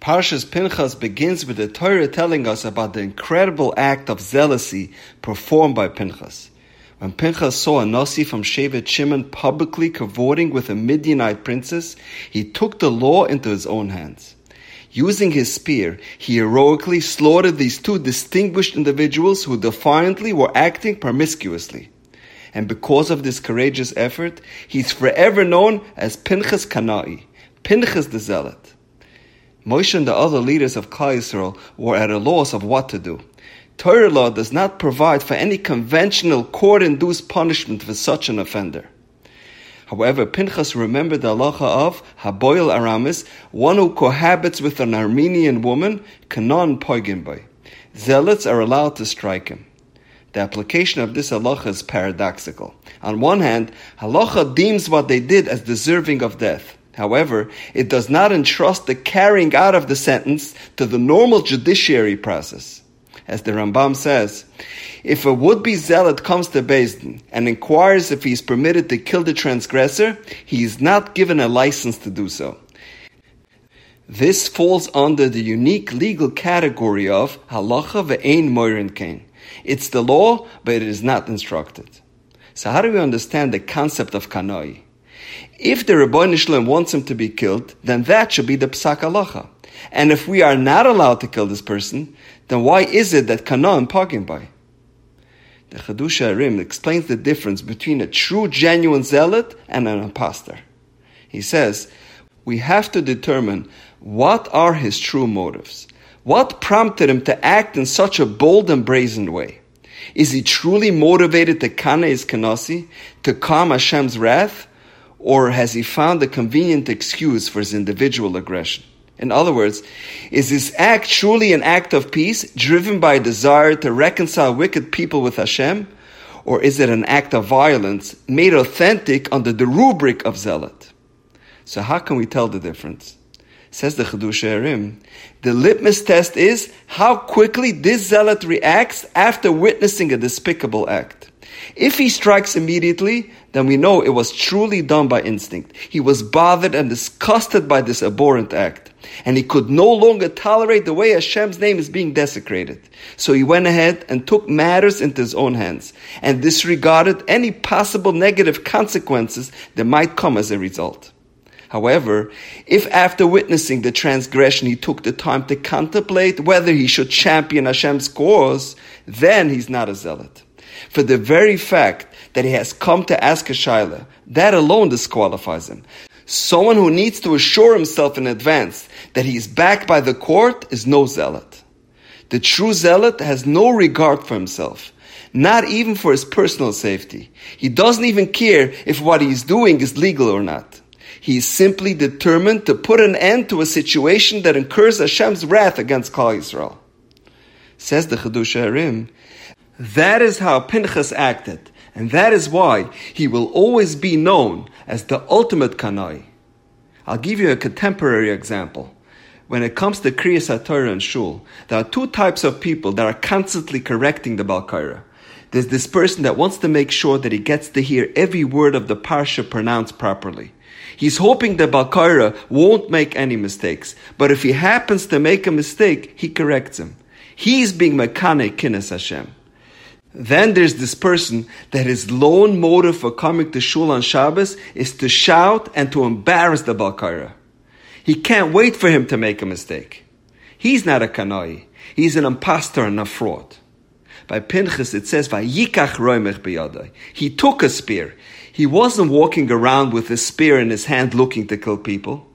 Parshas Pinchas begins with the Torah telling us about the incredible act of zealousy performed by Pinchas. When Pinchas saw a Nasi from Shevet Shimon publicly cavorting with a Midianite princess, he took the law into his own hands. Using his spear, he heroically slaughtered these two distinguished individuals who defiantly were acting promiscuously. And because of this courageous effort, he's forever known as Pinchas Kanai, Pinchas the Zealot. Moshe and the other leaders of Klal Yisrael were at a loss of what to do. Torah law does not provide for any conventional court-induced punishment for such an offender. However, Pinchas remembered the halacha of Haboil Aramis, one who cohabits with an Aramean woman, Kanon Poiginboy. Zealots are allowed to strike him. The application of this halacha is paradoxical. On one hand, halacha deems what they did as deserving of death. However, it does not entrust the carrying out of the sentence to the normal judiciary process. As the Rambam says, if a would-be zealot comes to Din and inquires if he is permitted to kill the transgressor, he is not given a license to do so. This falls under the unique legal category of halacha ve'ein moirin kain. It's the law, but it is not instructed. So how do we understand the concept of kanoi? If the Ribbono Shel Olam wants him to be killed, then that should be the psak halacha. And if we are not allowed to kill this person, then why is it that Kana pagim by? The Chiddushei HaRim explains the difference between a true, genuine zealot and an impostor. He says, we have to determine what are his true motives. What prompted him to act in such a bold and brazen way? Is he truly motivated to kana his kanasi, to calm Hashem's wrath? Or has he found a convenient excuse for his individual aggression? In other words, is this act truly an act of peace, driven by a desire to reconcile wicked people with Hashem? Or is it an act of violence, made authentic under the rubric of zealot? So how can we tell the difference? Says the Chiddushei HaRim, the litmus test is how quickly this zealot reacts after witnessing a despicable act. If he strikes immediately, then we know it was truly done by instinct. He was bothered and disgusted by this abhorrent act. And he could no longer tolerate the way Hashem's name is being desecrated. So he went ahead and took matters into his own hands and disregarded any possible negative consequences that might come as a result. However, if after witnessing the transgression he took the time to contemplate whether he should champion Hashem's cause, then he's not a zealot for the very fact that he has come to ask a shaila, that alone disqualifies him. Someone who needs to assure himself in advance that he is backed by the court is no zealot. The true zealot has no regard for himself, not even for his personal safety. He doesn't even care if what he is doing is legal or not. He is simply determined to put an end to a situation that incurs Hashem's wrath against Klal Yisrael. Says the Chiddushei HaRim, that is how Pinchas acted, and that is why he will always be known as the ultimate Kanai. I'll give you a contemporary example. When it comes to Kriyas HaTorah and Shul, there are two types of people that are constantly correcting the Balkaira. There's this person that wants to make sure that he gets to hear every word of the Parsha pronounced properly. He's hoping that Balkaira won't make any mistakes, but if he happens to make a mistake, he corrects him. He's being Mekane Kinnis Hashem. Then there's this person that his lone motive for coming to shul on Shabbos is to shout and to embarrass the Balkaira. He can't wait for him to make a mistake. He's not a kanoi. He's an impostor and a fraud. By Pinchas it says, Vayikach roimech biyadai. He took a spear. He wasn't walking around with a spear in his hand looking to kill people.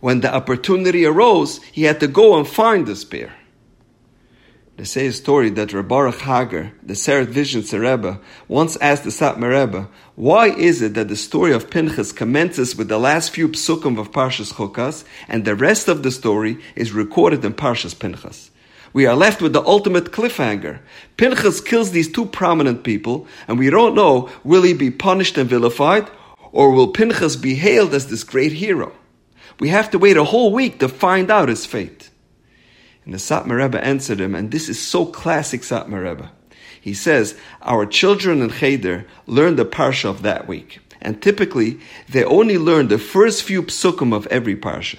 When the opportunity arose, he had to go and find the spear. They say a story that Rabbaruch Hager, the Seret-Vizhnitz Rebbe, once asked the Satmar Rebbe, why is it that the story of Pinchas commences with the last few psukim of Parshas Chukas, and the rest of the story is recorded in Parshas Pinchas? We are left with the ultimate cliffhanger. Pinchas kills these two prominent people, and we don't know will he be punished and vilified, or will Pinchas be hailed as this great hero? We have to wait a whole week to find out his fate. And the Satmar Rebbe answered him, and this is so classic Satmar Rebbe. He says, Our children in Cheder learn the Parsha of that week. And typically, they only learn the first few psukim of every Parsha.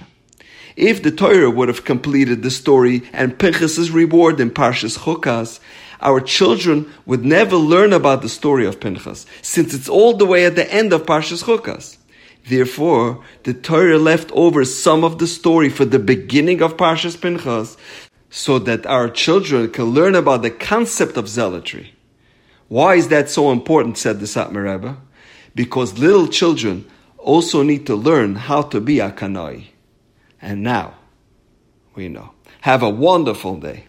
If the Torah would have completed the story and Pinchas's reward in Parshas Chukas, our children would never learn about the story of Pinchas, since it's all the way at the end of Parshas Chukas. Therefore, the Torah left over some of the story for the beginning of Parshas Pinchas, so that our children can learn about the concept of zealotry. Why is that so important, said the Satmar Rebbe? Because little children also need to learn how to be a kanoi. And now, we know. Have a wonderful day.